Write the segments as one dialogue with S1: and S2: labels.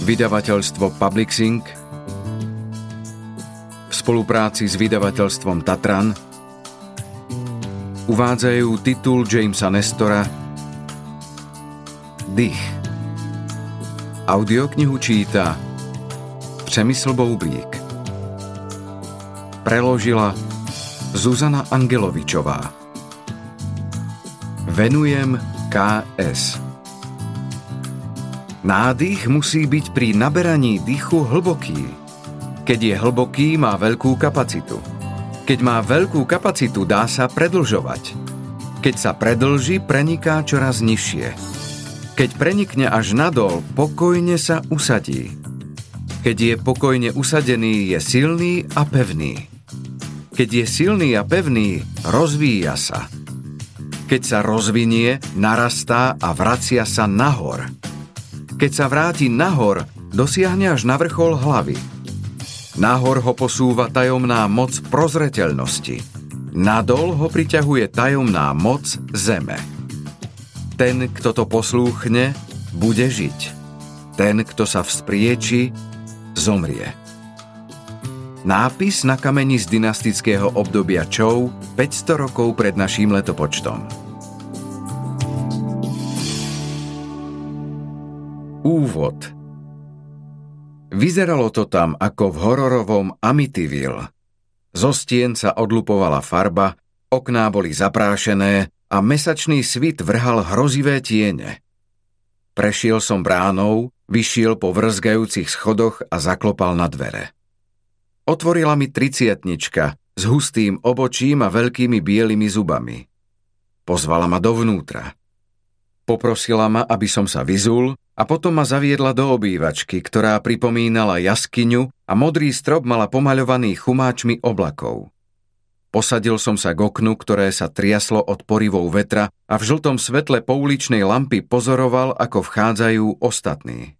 S1: Vydavateľstvo Publixing v spolupráci s vydavateľstvom Tatran uvádzajú titul Jamesa Nestora Dých. Audioknihu číta Přemysl Boublík. Preložila Zuzana Angelovičová. Venujem KS. Nádych musí byť pri naberaní dýchu hlboký. Keď je hlboký, má veľkú kapacitu. Keď má veľkú kapacitu, dá sa predlžovať. Keď sa predlží, preniká čoraz nižšie. Keď prenikne až nadol, pokojne sa usadí. Keď je pokojne usadený, je silný a pevný. Keď je silný a pevný, rozvíja sa. Keď sa rozvinie, narastá a vracia sa nahor. Keď sa vráti nahor, dosiahne až na vrchol hlavy. Nahor ho posúva tajomná moc prozreteľnosti. Nadol ho priťahuje tajomná moc zeme. Ten, kto to poslúchne, bude žiť. Ten, kto sa vzprieči, zomrie. Nápis na kameni z dynastického obdobia Čou 500 rokov pred naším letopočtom. Úvod Vyzeralo to tam ako v hororovom Amityville. Zo stien sa odlupovala farba, okná boli zaprášené a mesačný svit vrhal hrozivé tiene. Prešiel som bránou, vyšiel po vrzgajúcich schodoch a zaklopal na dvere. Otvorila mi triciatnička s hustým obočím a veľkými bielými zubami. Pozvala ma dovnútra. Poprosila ma, aby som sa vyzul a potom ma zaviedla do obývačky, ktorá pripomínala jaskyňu a modrý strop mala pomaľovaný chumáčmi oblakov. Posadil som sa k oknu, ktoré sa triaslo od porivov vetra a v žltom svetle pouličnej lampy pozoroval, ako vchádzajú ostatní.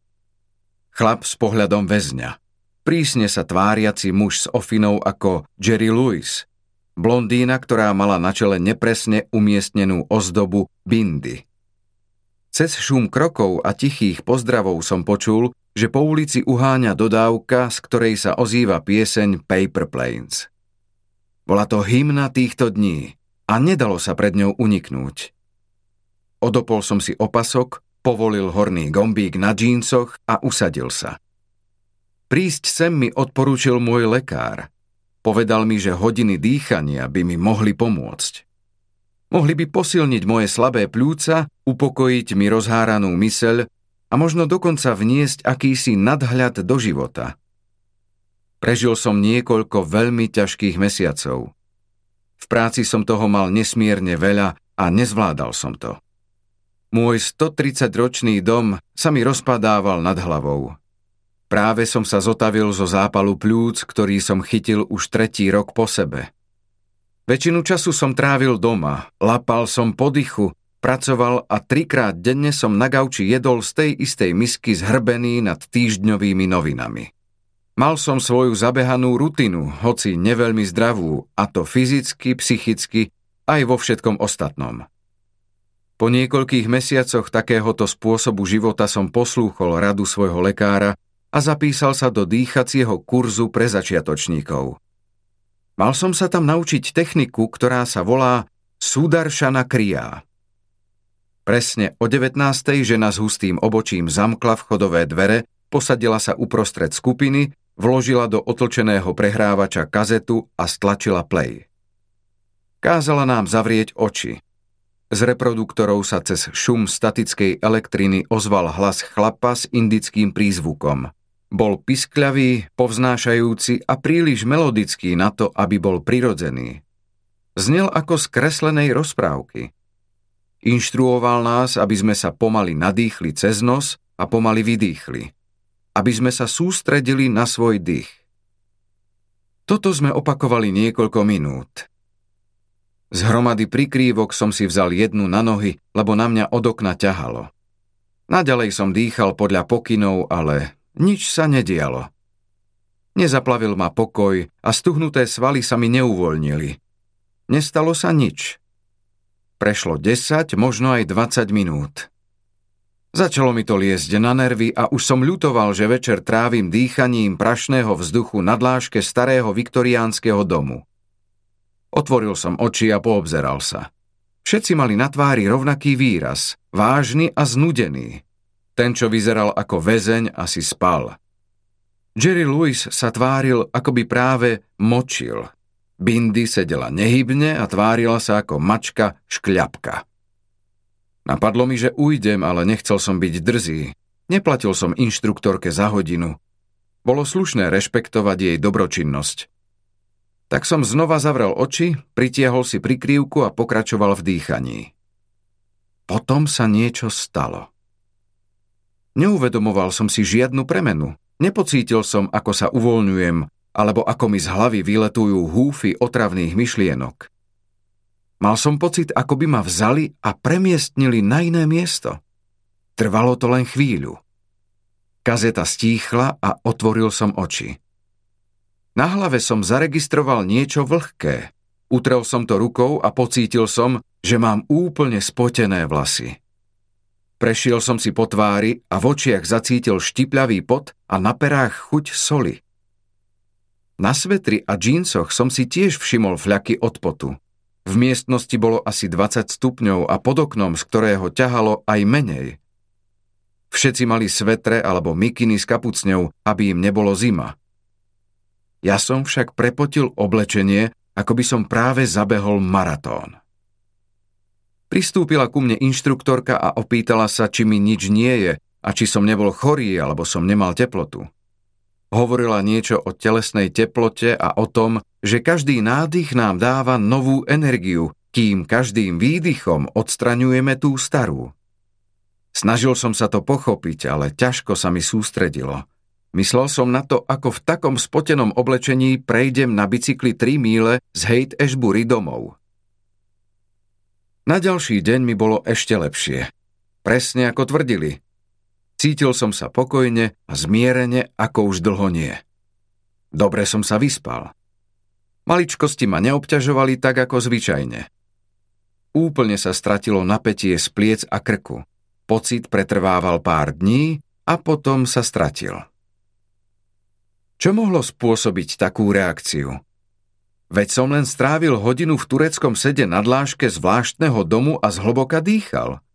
S1: Chlap s pohľadom väzňa. Prísne sa tváriaci muž s ofinou ako Jerry Lewis. Blondína, ktorá mala na čele nepresne umiestnenú ozdobu bindy. Cez šum krokov a tichých pozdravov som počul, že po ulici uháňa dodávka, z ktorej sa ozýva pieseň Paper Planes. Bola to hymna týchto dní a nedalo sa pred ňou uniknúť. Odopol som si opasok, povolil horný gombík na džínsoch a usadil sa. Prísť sem mi odporúčil môj lekár. Povedal mi, že hodiny dýchania by mi mohli pomôcť. Mohli by posilniť moje slabé pľúca, upokojiť mi rozháranú myseľ a možno dokonca vniesť akýsi nadhľad do života. Prežil som niekoľko veľmi ťažkých mesiacov. V práci som toho mal nesmierne veľa a nezvládal som to. Môj 130-ročný dom sa mi rozpadával nad hlavou. Práve som sa zotavil zo zápalu pľúc, ktorý som chytil už tretí rok po sebe – Väčšinu času som trávil doma, lapal som po pracoval a trikrát denne som na gauči jedol z tej istej misky zhrbený nad týždňovými novinami. Mal som svoju zabehanú rutinu, hoci neveľmi zdravú, a to fyzicky, psychicky, aj vo všetkom ostatnom. Po niekoľkých mesiacoch takéhoto spôsobu života som poslúchol radu svojho lekára a zapísal sa do dýchacieho kurzu pre začiatočníkov – Mal som sa tam naučiť techniku, ktorá sa volá Sudaršana Kriá. Presne o 19. žena s hustým obočím zamkla vchodové dvere, posadila sa uprostred skupiny, vložila do otlčeného prehrávača kazetu a stlačila play. Kázala nám zavrieť oči. Z reproduktorov sa cez šum statickej elektriny ozval hlas chlapa s indickým prízvukom – bol piskľavý, povznášajúci a príliš melodický na to, aby bol prirodzený. Znel ako z kreslenej rozprávky. Inštruoval nás, aby sme sa pomaly nadýchli cez nos a pomaly vydýchli. Aby sme sa sústredili na svoj dých. Toto sme opakovali niekoľko minút. Z hromady prikrývok som si vzal jednu na nohy, lebo na mňa od okna ťahalo. Naďalej som dýchal podľa pokynov, ale nič sa nedialo. Nezaplavil ma pokoj a stuhnuté svaly sa mi neuvoľnili. Nestalo sa nič. Prešlo 10, možno aj 20 minút. Začalo mi to liesť na nervy a už som ľutoval, že večer trávim dýchaním prašného vzduchu na dláške starého viktoriánskeho domu. Otvoril som oči a poobzeral sa. Všetci mali na tvári rovnaký výraz, vážny a znudený. Ten, čo vyzeral ako väzeň, asi spal. Jerry Lewis sa tváril, ako by práve močil. Bindy sedela nehybne a tvárila sa ako mačka škľapka. Napadlo mi, že ujdem, ale nechcel som byť drzý. Neplatil som inštruktorke za hodinu. Bolo slušné rešpektovať jej dobročinnosť. Tak som znova zavrel oči, pritiahol si prikrývku a pokračoval v dýchaní. Potom sa niečo stalo. Neuvedomoval som si žiadnu premenu. Nepocítil som, ako sa uvoľňujem, alebo ako mi z hlavy vyletujú húfy otravných myšlienok. Mal som pocit, ako by ma vzali a premiestnili na iné miesto. Trvalo to len chvíľu. Kazeta stíchla a otvoril som oči. Na hlave som zaregistroval niečo vlhké. Utrel som to rukou a pocítil som, že mám úplne spotené vlasy. Prešiel som si po tvári a v očiach zacítil štipľavý pot a na perách chuť soli. Na svetri a džínsoch som si tiež všimol fľaky od potu. V miestnosti bolo asi 20 stupňov a pod oknom, z ktorého ťahalo aj menej. Všetci mali svetre alebo mikiny s kapucňou, aby im nebolo zima. Ja som však prepotil oblečenie, ako by som práve zabehol maratón. Pristúpila ku mne inštruktorka a opýtala sa, či mi nič nie je a či som nebol chorý alebo som nemal teplotu. Hovorila niečo o telesnej teplote a o tom, že každý nádych nám dáva novú energiu, kým každým výdychom odstraňujeme tú starú. Snažil som sa to pochopiť, ale ťažko sa mi sústredilo. Myslel som na to, ako v takom spotenom oblečení prejdem na bicykli 3 míle z Hate Ashbury domov. Na ďalší deň mi bolo ešte lepšie. Presne ako tvrdili, Cítil som sa pokojne a zmierene, ako už dlho nie. Dobre som sa vyspal. Maličkosti ma neobťažovali tak ako zvyčajne. Úplne sa stratilo napätie z pliec a krku. Pocit pretrvával pár dní a potom sa stratil. Čo mohlo spôsobiť takú reakciu? Veď som len strávil hodinu v tureckom sede na dláške zvláštneho domu a zhlboka dýchal –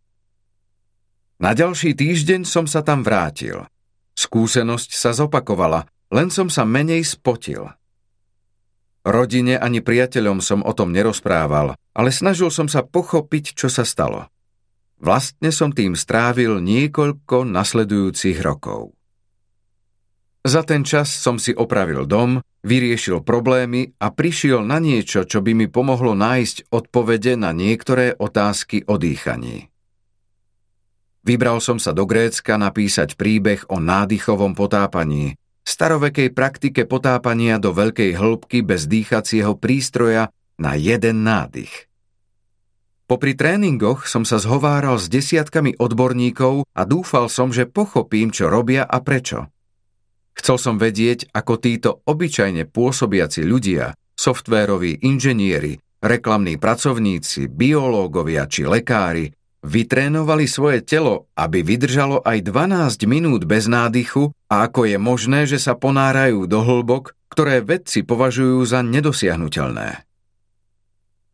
S1: na ďalší týždeň som sa tam vrátil. Skúsenosť sa zopakovala, len som sa menej spotil. Rodine ani priateľom som o tom nerozprával, ale snažil som sa pochopiť, čo sa stalo. Vlastne som tým strávil niekoľko nasledujúcich rokov. Za ten čas som si opravil dom, vyriešil problémy a prišiel na niečo, čo by mi pomohlo nájsť odpovede na niektoré otázky o dýchaní. Vybral som sa do Grécka napísať príbeh o nádychovom potápaní, starovekej praktike potápania do veľkej hĺbky bez dýchacieho prístroja na jeden nádych. Popri tréningoch som sa zhováral s desiatkami odborníkov a dúfal som, že pochopím, čo robia a prečo. Chcel som vedieť, ako títo obyčajne pôsobiaci ľudia, softvéroví inžinieri, reklamní pracovníci, biológovia či lekári Vytrénovali svoje telo, aby vydržalo aj 12 minút bez nádychu a ako je možné, že sa ponárajú do hĺbok, ktoré vedci považujú za nedosiahnutelné.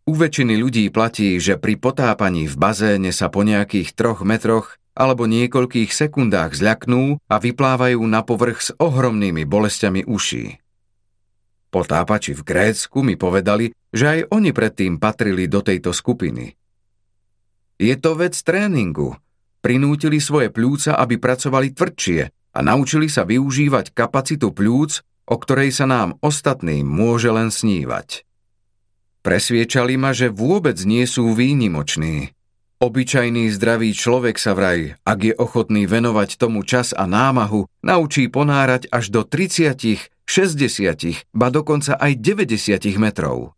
S1: U väčšiny ľudí platí, že pri potápaní v bazéne sa po nejakých troch metroch alebo niekoľkých sekundách zľaknú a vyplávajú na povrch s ohromnými bolestiami uší. Potápači v Grécku mi povedali, že aj oni predtým patrili do tejto skupiny – je to vec tréningu. Prinútili svoje pľúca, aby pracovali tvrdšie a naučili sa využívať kapacitu pľúc, o ktorej sa nám ostatným môže len snívať. Presviečali ma, že vôbec nie sú výnimoční. Obyčajný zdravý človek sa vraj, ak je ochotný venovať tomu čas a námahu, naučí ponárať až do 30, 60, ba dokonca aj 90 metrov.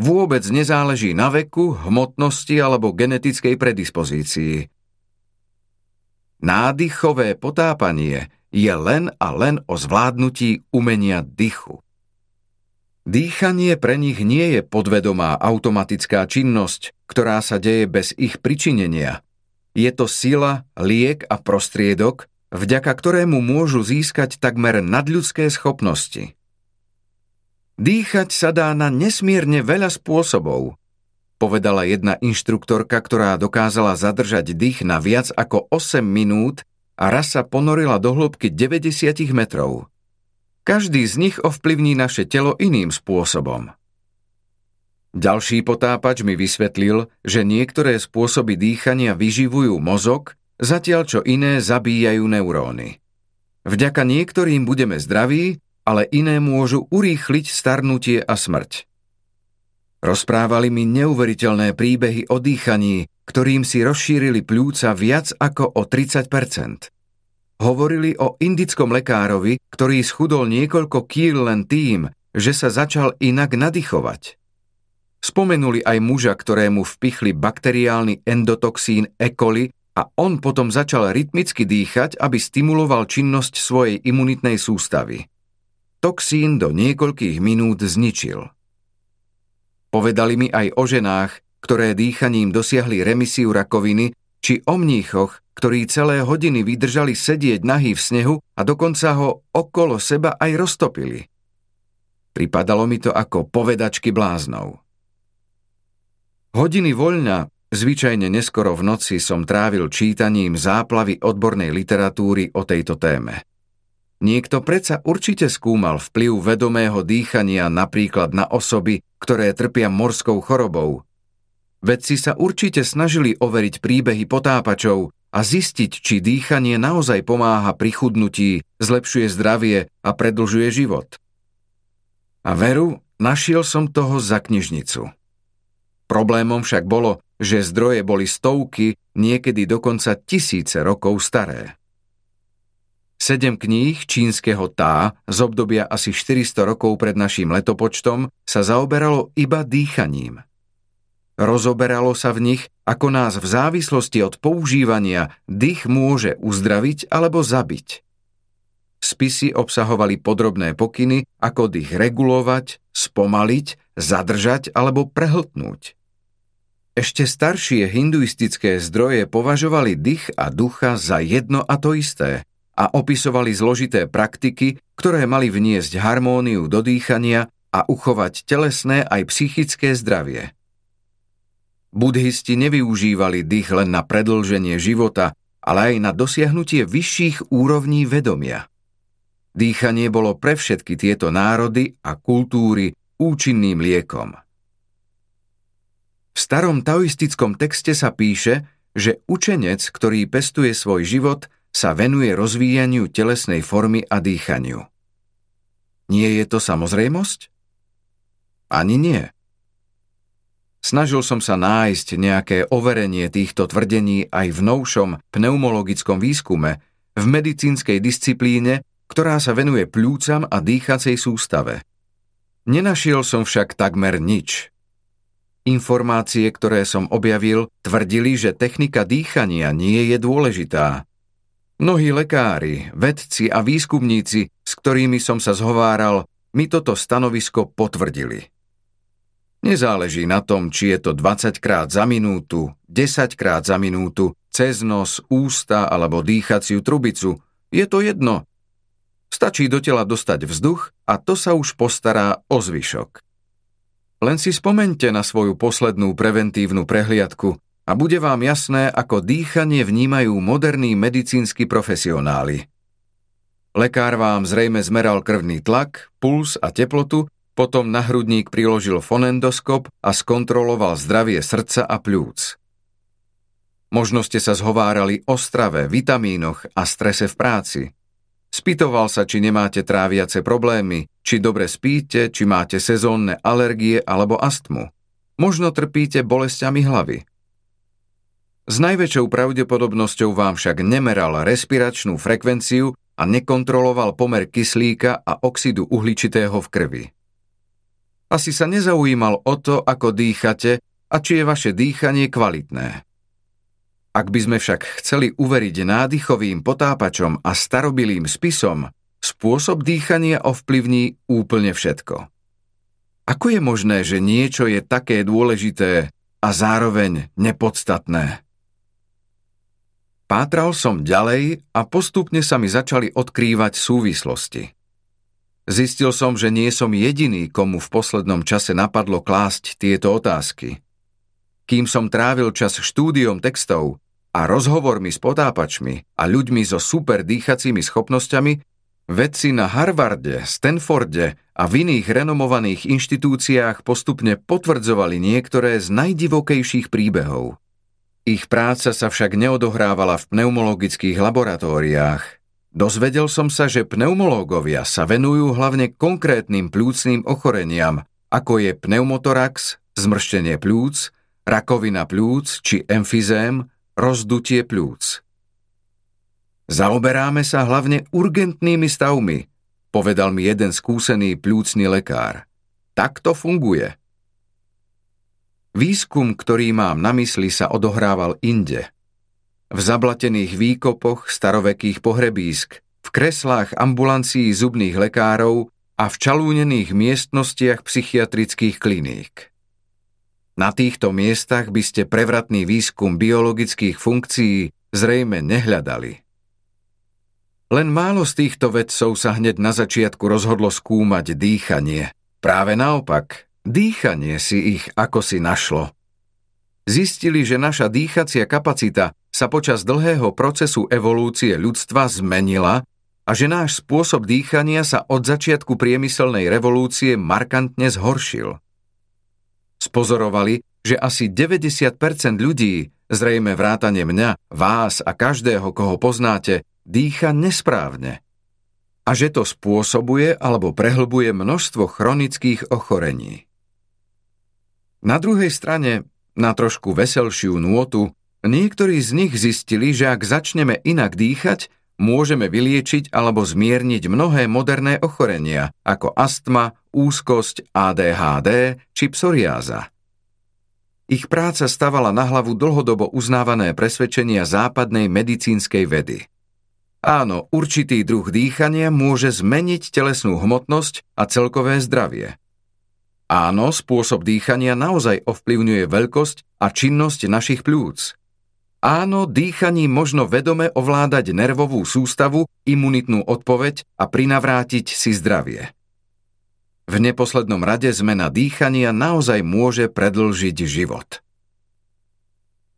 S1: Vôbec nezáleží na veku, hmotnosti alebo genetickej predispozícii. Nádychové potápanie je len a len o zvládnutí umenia dychu. Dýchanie pre nich nie je podvedomá automatická činnosť, ktorá sa deje bez ich pričinenia. Je to sila, liek a prostriedok, vďaka ktorému môžu získať takmer nadľudské schopnosti. Dýchať sa dá na nesmierne veľa spôsobov, povedala jedna inštruktorka, ktorá dokázala zadržať dých na viac ako 8 minút a raz sa ponorila do hĺbky 90 metrov. Každý z nich ovplyvní naše telo iným spôsobom. Ďalší potápač mi vysvetlil, že niektoré spôsoby dýchania vyživujú mozog, zatiaľ čo iné zabíjajú neuróny. Vďaka niektorým budeme zdraví, ale iné môžu urýchliť starnutie a smrť. Rozprávali mi neuveriteľné príbehy o dýchaní, ktorým si rozšírili pľúca viac ako o 30 Hovorili o indickom lekárovi, ktorý schudol niekoľko kíl len tým, že sa začal inak nadýchovať. Spomenuli aj muža, ktorému vpichli bakteriálny endotoxín E. coli a on potom začal rytmicky dýchať, aby stimuloval činnosť svojej imunitnej sústavy. Toxín do niekoľkých minút zničil. Povedali mi aj o ženách, ktoré dýchaním dosiahli remisiu rakoviny, či o mníchoch, ktorí celé hodiny vydržali sedieť nahý v snehu a dokonca ho okolo seba aj roztopili. Pripadalo mi to ako povedačky bláznov. Hodiny voľna, zvyčajne neskoro v noci, som trávil čítaním záplavy odbornej literatúry o tejto téme. Niekto predsa určite skúmal vplyv vedomého dýchania napríklad na osoby, ktoré trpia morskou chorobou. Vedci sa určite snažili overiť príbehy potápačov a zistiť, či dýchanie naozaj pomáha pri chudnutí, zlepšuje zdravie a predlžuje život. A veru, našiel som toho za knižnicu. Problémom však bolo, že zdroje boli stovky, niekedy dokonca tisíce rokov staré. Sedem kníh čínskeho tá z obdobia asi 400 rokov pred našim letopočtom sa zaoberalo iba dýchaním. Rozoberalo sa v nich, ako nás v závislosti od používania dých môže uzdraviť alebo zabiť. Spisy obsahovali podrobné pokyny, ako dých regulovať, spomaliť, zadržať alebo prehltnúť. Ešte staršie hinduistické zdroje považovali dých a ducha za jedno a to isté a opisovali zložité praktiky, ktoré mali vniesť harmóniu do dýchania a uchovať telesné aj psychické zdravie. Budhisti nevyužívali dých len na predlženie života, ale aj na dosiahnutie vyšších úrovní vedomia. Dýchanie bolo pre všetky tieto národy a kultúry účinným liekom. V starom taoistickom texte sa píše, že učenec, ktorý pestuje svoj život, sa venuje rozvíjaniu telesnej formy a dýchaniu. Nie je to samozrejmosť? Ani nie. Snažil som sa nájsť nejaké overenie týchto tvrdení aj v novšom pneumologickom výskume, v medicínskej disciplíne, ktorá sa venuje pľúcam a dýchacej sústave. Nenašiel som však takmer nič, Informácie, ktoré som objavil, tvrdili, že technika dýchania nie je dôležitá. Mnohí lekári, vedci a výskumníci, s ktorými som sa zhováral, mi toto stanovisko potvrdili. Nezáleží na tom, či je to 20 krát za minútu, 10 krát za minútu, cez nos, ústa alebo dýchaciu trubicu. Je to jedno. Stačí do tela dostať vzduch a to sa už postará o zvyšok. Len si spomente na svoju poslednú preventívnu prehliadku a bude vám jasné, ako dýchanie vnímajú moderní medicínsky profesionáli. Lekár vám zrejme zmeral krvný tlak, puls a teplotu, potom na hrudník priložil fonendoskop a skontroloval zdravie srdca a pľúc. Možno ste sa zhovárali o strave, vitamínoch a strese v práci – Spýtoval sa, či nemáte tráviace problémy, či dobre spíte, či máte sezónne alergie alebo astmu. Možno trpíte bolestiami hlavy. S najväčšou pravdepodobnosťou vám však nemeral respiračnú frekvenciu a nekontroloval pomer kyslíka a oxidu uhličitého v krvi. Asi sa nezaujímal o to, ako dýchate a či je vaše dýchanie kvalitné. Ak by sme však chceli uveriť nádychovým potápačom a starobilým spisom, spôsob dýchania ovplyvní úplne všetko. Ako je možné, že niečo je také dôležité a zároveň nepodstatné? Pátral som ďalej a postupne sa mi začali odkrývať súvislosti. Zistil som, že nie som jediný, komu v poslednom čase napadlo klásť tieto otázky. Kým som trávil čas štúdiom textov a rozhovormi s potápačmi a ľuďmi so super dýchacími schopnosťami, vedci na Harvarde, Stanforde a v iných renomovaných inštitúciách postupne potvrdzovali niektoré z najdivokejších príbehov – ich práca sa však neodohrávala v pneumologických laboratóriách. Dozvedel som sa, že pneumológovia sa venujú hlavne konkrétnym plúcným ochoreniam, ako je pneumotorax, zmrštenie plúc, rakovina plúc či emfizém, rozdutie plúc. Zaoberáme sa hlavne urgentnými stavmi, povedal mi jeden skúsený plúcny lekár. Tak to funguje. Výskum, ktorý mám na mysli, sa odohrával inde. V zablatených výkopoch starovekých pohrebísk, v kreslách ambulancií zubných lekárov a v čalúnených miestnostiach psychiatrických kliník. Na týchto miestach by ste prevratný výskum biologických funkcií zrejme nehľadali. Len málo z týchto vedcov sa hneď na začiatku rozhodlo skúmať dýchanie. Práve naopak, Dýchanie si ich ako si našlo. Zistili, že naša dýchacia kapacita sa počas dlhého procesu evolúcie ľudstva zmenila a že náš spôsob dýchania sa od začiatku priemyselnej revolúcie markantne zhoršil. Spozorovali, že asi 90% ľudí, zrejme vrátane mňa, vás a každého, koho poznáte, dýcha nesprávne. A že to spôsobuje alebo prehlbuje množstvo chronických ochorení. Na druhej strane, na trošku veselšiu nôtu, niektorí z nich zistili, že ak začneme inak dýchať, môžeme vyliečiť alebo zmierniť mnohé moderné ochorenia, ako astma, úzkosť, ADHD či psoriáza. Ich práca stavala na hlavu dlhodobo uznávané presvedčenia západnej medicínskej vedy. Áno, určitý druh dýchania môže zmeniť telesnú hmotnosť a celkové zdravie – Áno, spôsob dýchania naozaj ovplyvňuje veľkosť a činnosť našich plúc. Áno, dýchaním možno vedome ovládať nervovú sústavu, imunitnú odpoveď a prinavrátiť si zdravie. V neposlednom rade zmena dýchania naozaj môže predlžiť život.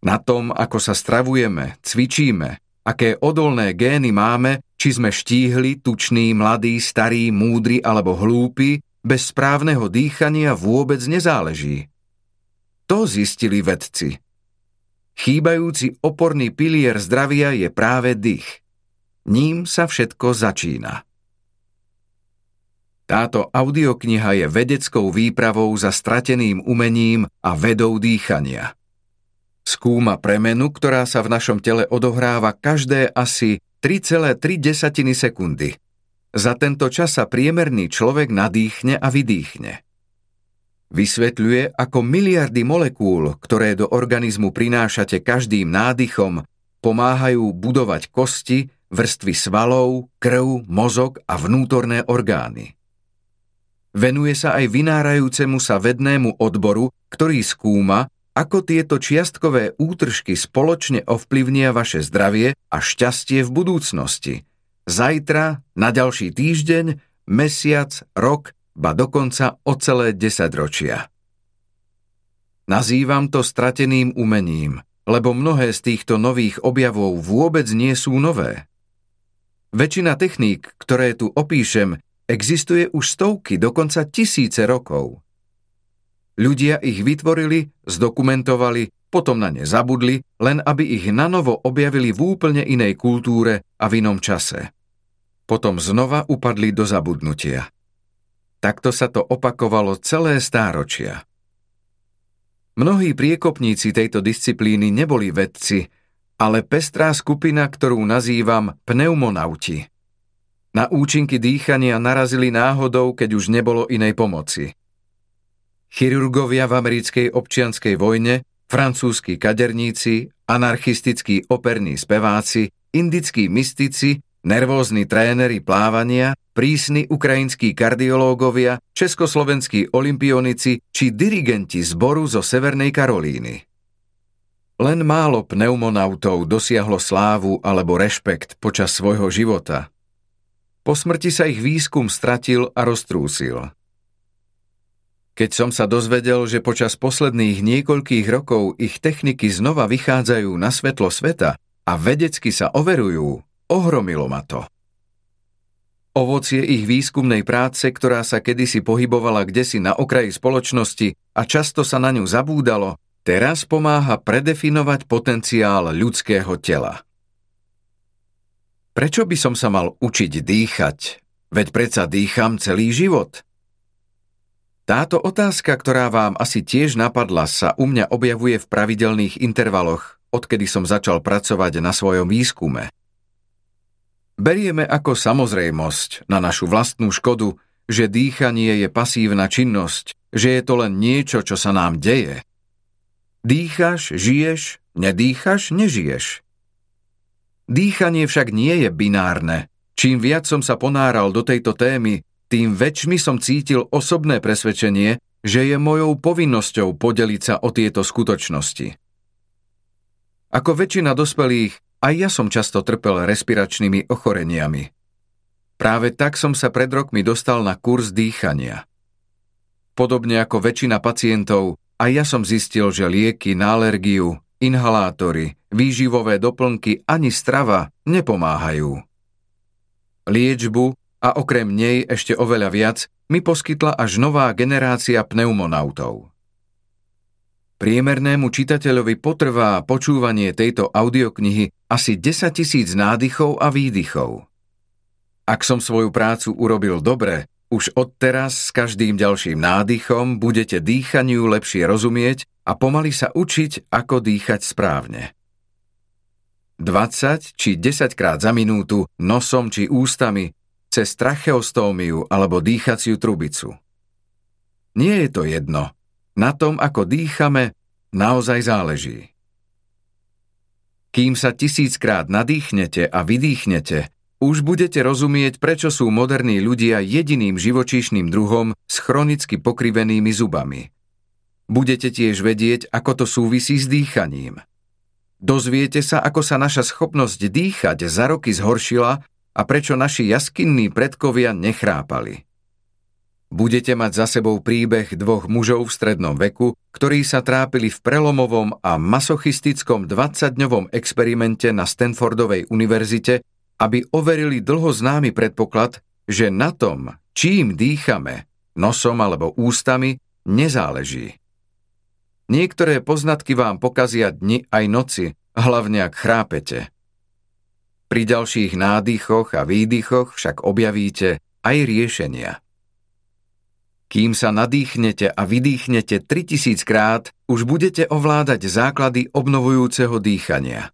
S1: Na tom, ako sa stravujeme, cvičíme, aké odolné gény máme, či sme štíhli, tuční, mladí, starí, múdri alebo hlúpi, bez správneho dýchania vôbec nezáleží. To zistili vedci. Chýbajúci oporný pilier zdravia je práve dých. Ním sa všetko začína. Táto audiokniha je vedeckou výpravou za strateným umením a vedou dýchania. Skúma premenu, ktorá sa v našom tele odohráva každé asi 3,3 sekundy – za tento čas sa priemerný človek nadýchne a vydýchne. Vysvetľuje, ako miliardy molekúl, ktoré do organizmu prinášate každým nádychom, pomáhajú budovať kosti, vrstvy svalov, krv, mozog a vnútorné orgány. Venuje sa aj vynárajúcemu sa vednému odboru, ktorý skúma, ako tieto čiastkové útržky spoločne ovplyvnia vaše zdravie a šťastie v budúcnosti – zajtra, na ďalší týždeň, mesiac, rok, ba dokonca o celé desaťročia. Nazývam to strateným umením, lebo mnohé z týchto nových objavov vôbec nie sú nové. Väčšina techník, ktoré tu opíšem, existuje už stovky, dokonca tisíce rokov. Ľudia ich vytvorili, zdokumentovali, potom na ne zabudli, len aby ich nanovo objavili v úplne inej kultúre a v inom čase potom znova upadli do zabudnutia. Takto sa to opakovalo celé stáročia. Mnohí priekopníci tejto disciplíny neboli vedci, ale pestrá skupina, ktorú nazývam pneumonauti. Na účinky dýchania narazili náhodou, keď už nebolo inej pomoci. Chirurgovia v americkej občianskej vojne, francúzski kaderníci, anarchistickí operní speváci, indickí mystici nervózni tréneri plávania, prísni ukrajinskí kardiológovia, československí olimpionici či dirigenti zboru zo Severnej Karolíny. Len málo pneumonautov dosiahlo slávu alebo rešpekt počas svojho života. Po smrti sa ich výskum stratil a roztrúsil. Keď som sa dozvedel, že počas posledných niekoľkých rokov ich techniky znova vychádzajú na svetlo sveta a vedecky sa overujú, ohromilo ma to. Ovocie ich výskumnej práce, ktorá sa kedysi pohybovala kdesi na okraji spoločnosti a často sa na ňu zabúdalo, teraz pomáha predefinovať potenciál ľudského tela. Prečo by som sa mal učiť dýchať? Veď predsa dýcham celý život. Táto otázka, ktorá vám asi tiež napadla, sa u mňa objavuje v pravidelných intervaloch, odkedy som začal pracovať na svojom výskume. Berieme ako samozrejmosť na našu vlastnú škodu, že dýchanie je pasívna činnosť, že je to len niečo, čo sa nám deje. Dýchaš, žiješ, nedýchaš, nežiješ. Dýchanie však nie je binárne. Čím viac som sa ponáral do tejto témy, tým väčšmi som cítil osobné presvedčenie, že je mojou povinnosťou podeliť sa o tieto skutočnosti. Ako väčšina dospelých, aj ja som často trpel respiračnými ochoreniami. Práve tak som sa pred rokmi dostal na kurz dýchania. Podobne ako väčšina pacientov, aj ja som zistil, že lieky na alergiu, inhalátory, výživové doplnky ani strava nepomáhajú. Liečbu a okrem nej ešte oveľa viac mi poskytla až nová generácia pneumonautov. Priemernému čitateľovi potrvá počúvanie tejto audioknihy asi 10 tisíc nádychov a výdychov. Ak som svoju prácu urobil dobre, už odteraz s každým ďalším nádychom budete dýchaniu lepšie rozumieť a pomaly sa učiť, ako dýchať správne. 20 či 10 krát za minútu nosom či ústami cez tracheostómiu alebo dýchaciu trubicu. Nie je to jedno – na tom, ako dýchame, naozaj záleží. Kým sa tisíckrát nadýchnete a vydýchnete, už budete rozumieť, prečo sú moderní ľudia jediným živočíšnym druhom s chronicky pokrivenými zubami. Budete tiež vedieť, ako to súvisí s dýchaním. Dozviete sa, ako sa naša schopnosť dýchať za roky zhoršila a prečo naši jaskinní predkovia nechrápali. Budete mať za sebou príbeh dvoch mužov v strednom veku, ktorí sa trápili v prelomovom a masochistickom 20-dňovom experimente na Stanfordovej univerzite, aby overili dlho známy predpoklad, že na tom, čím dýchame, nosom alebo ústami, nezáleží. Niektoré poznatky vám pokazia dni aj noci, hlavne ak chrápete. Pri ďalších nádychoch a výdychoch však objavíte aj riešenia. Kým sa nadýchnete a vydýchnete 3000 krát, už budete ovládať základy obnovujúceho dýchania.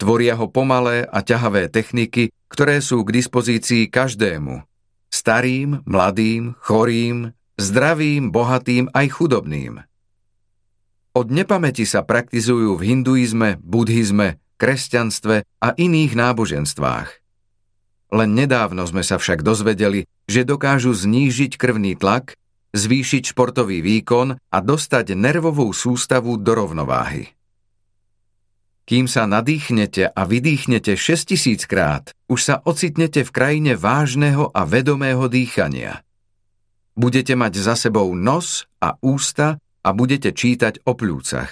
S1: Tvoria ho pomalé a ťahavé techniky, ktoré sú k dispozícii každému. Starým, mladým, chorým, zdravým, bohatým aj chudobným. Od nepamäti sa praktizujú v hinduizme, buddhizme, kresťanstve a iných náboženstvách. Len nedávno sme sa však dozvedeli, že dokážu znížiť krvný tlak, zvýšiť športový výkon a dostať nervovú sústavu do rovnováhy. Kým sa nadýchnete a vydýchnete 6000 krát, už sa ocitnete v krajine vážneho a vedomého dýchania. Budete mať za sebou nos a ústa a budete čítať o plúcach.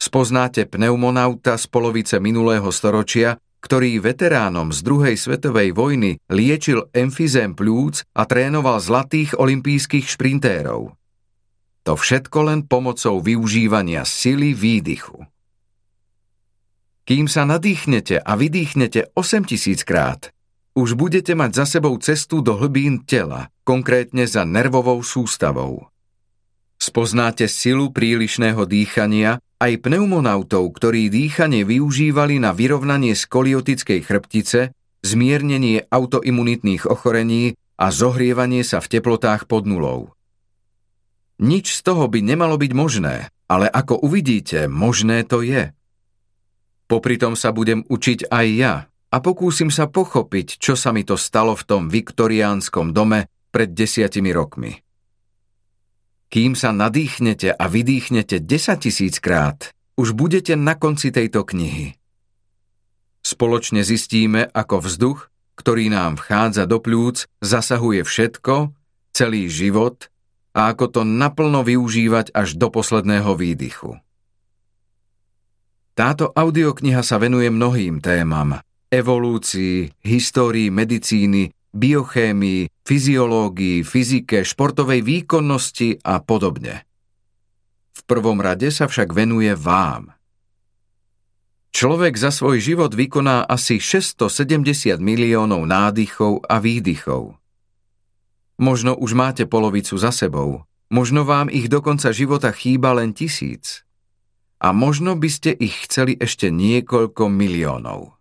S1: Spoznáte pneumonauta z polovice minulého storočia, ktorý veteránom z druhej svetovej vojny liečil emfizém plúc a trénoval zlatých olimpijských šprintérov. To všetko len pomocou využívania sily výdychu. Kým sa nadýchnete a vydýchnete 8000 krát, už budete mať za sebou cestu do hlbín tela, konkrétne za nervovou sústavou. Spoznáte silu prílišného dýchania aj pneumonautov, ktorí dýchanie využívali na vyrovnanie skoliotickej chrbtice, zmiernenie autoimunitných ochorení a zohrievanie sa v teplotách pod nulou. Nič z toho by nemalo byť možné, ale ako uvidíte, možné to je. Popri tom sa budem učiť aj ja a pokúsim sa pochopiť, čo sa mi to stalo v tom viktoriánskom dome pred desiatimi rokmi. Kým sa nadýchnete a vydýchnete 10 tisíc krát, už budete na konci tejto knihy. Spoločne zistíme, ako vzduch, ktorý nám vchádza do pľúc, zasahuje všetko, celý život a ako to naplno využívať až do posledného výdychu. Táto audiokniha sa venuje mnohým témam. Evolúcii, histórii medicíny, biochémii, fyziológii, fyzike, športovej výkonnosti a podobne. V prvom rade sa však venuje vám. Človek za svoj život vykoná asi 670 miliónov nádychov a výdychov. Možno už máte polovicu za sebou, možno vám ich do konca života chýba len tisíc – a možno by ste ich chceli ešte niekoľko miliónov.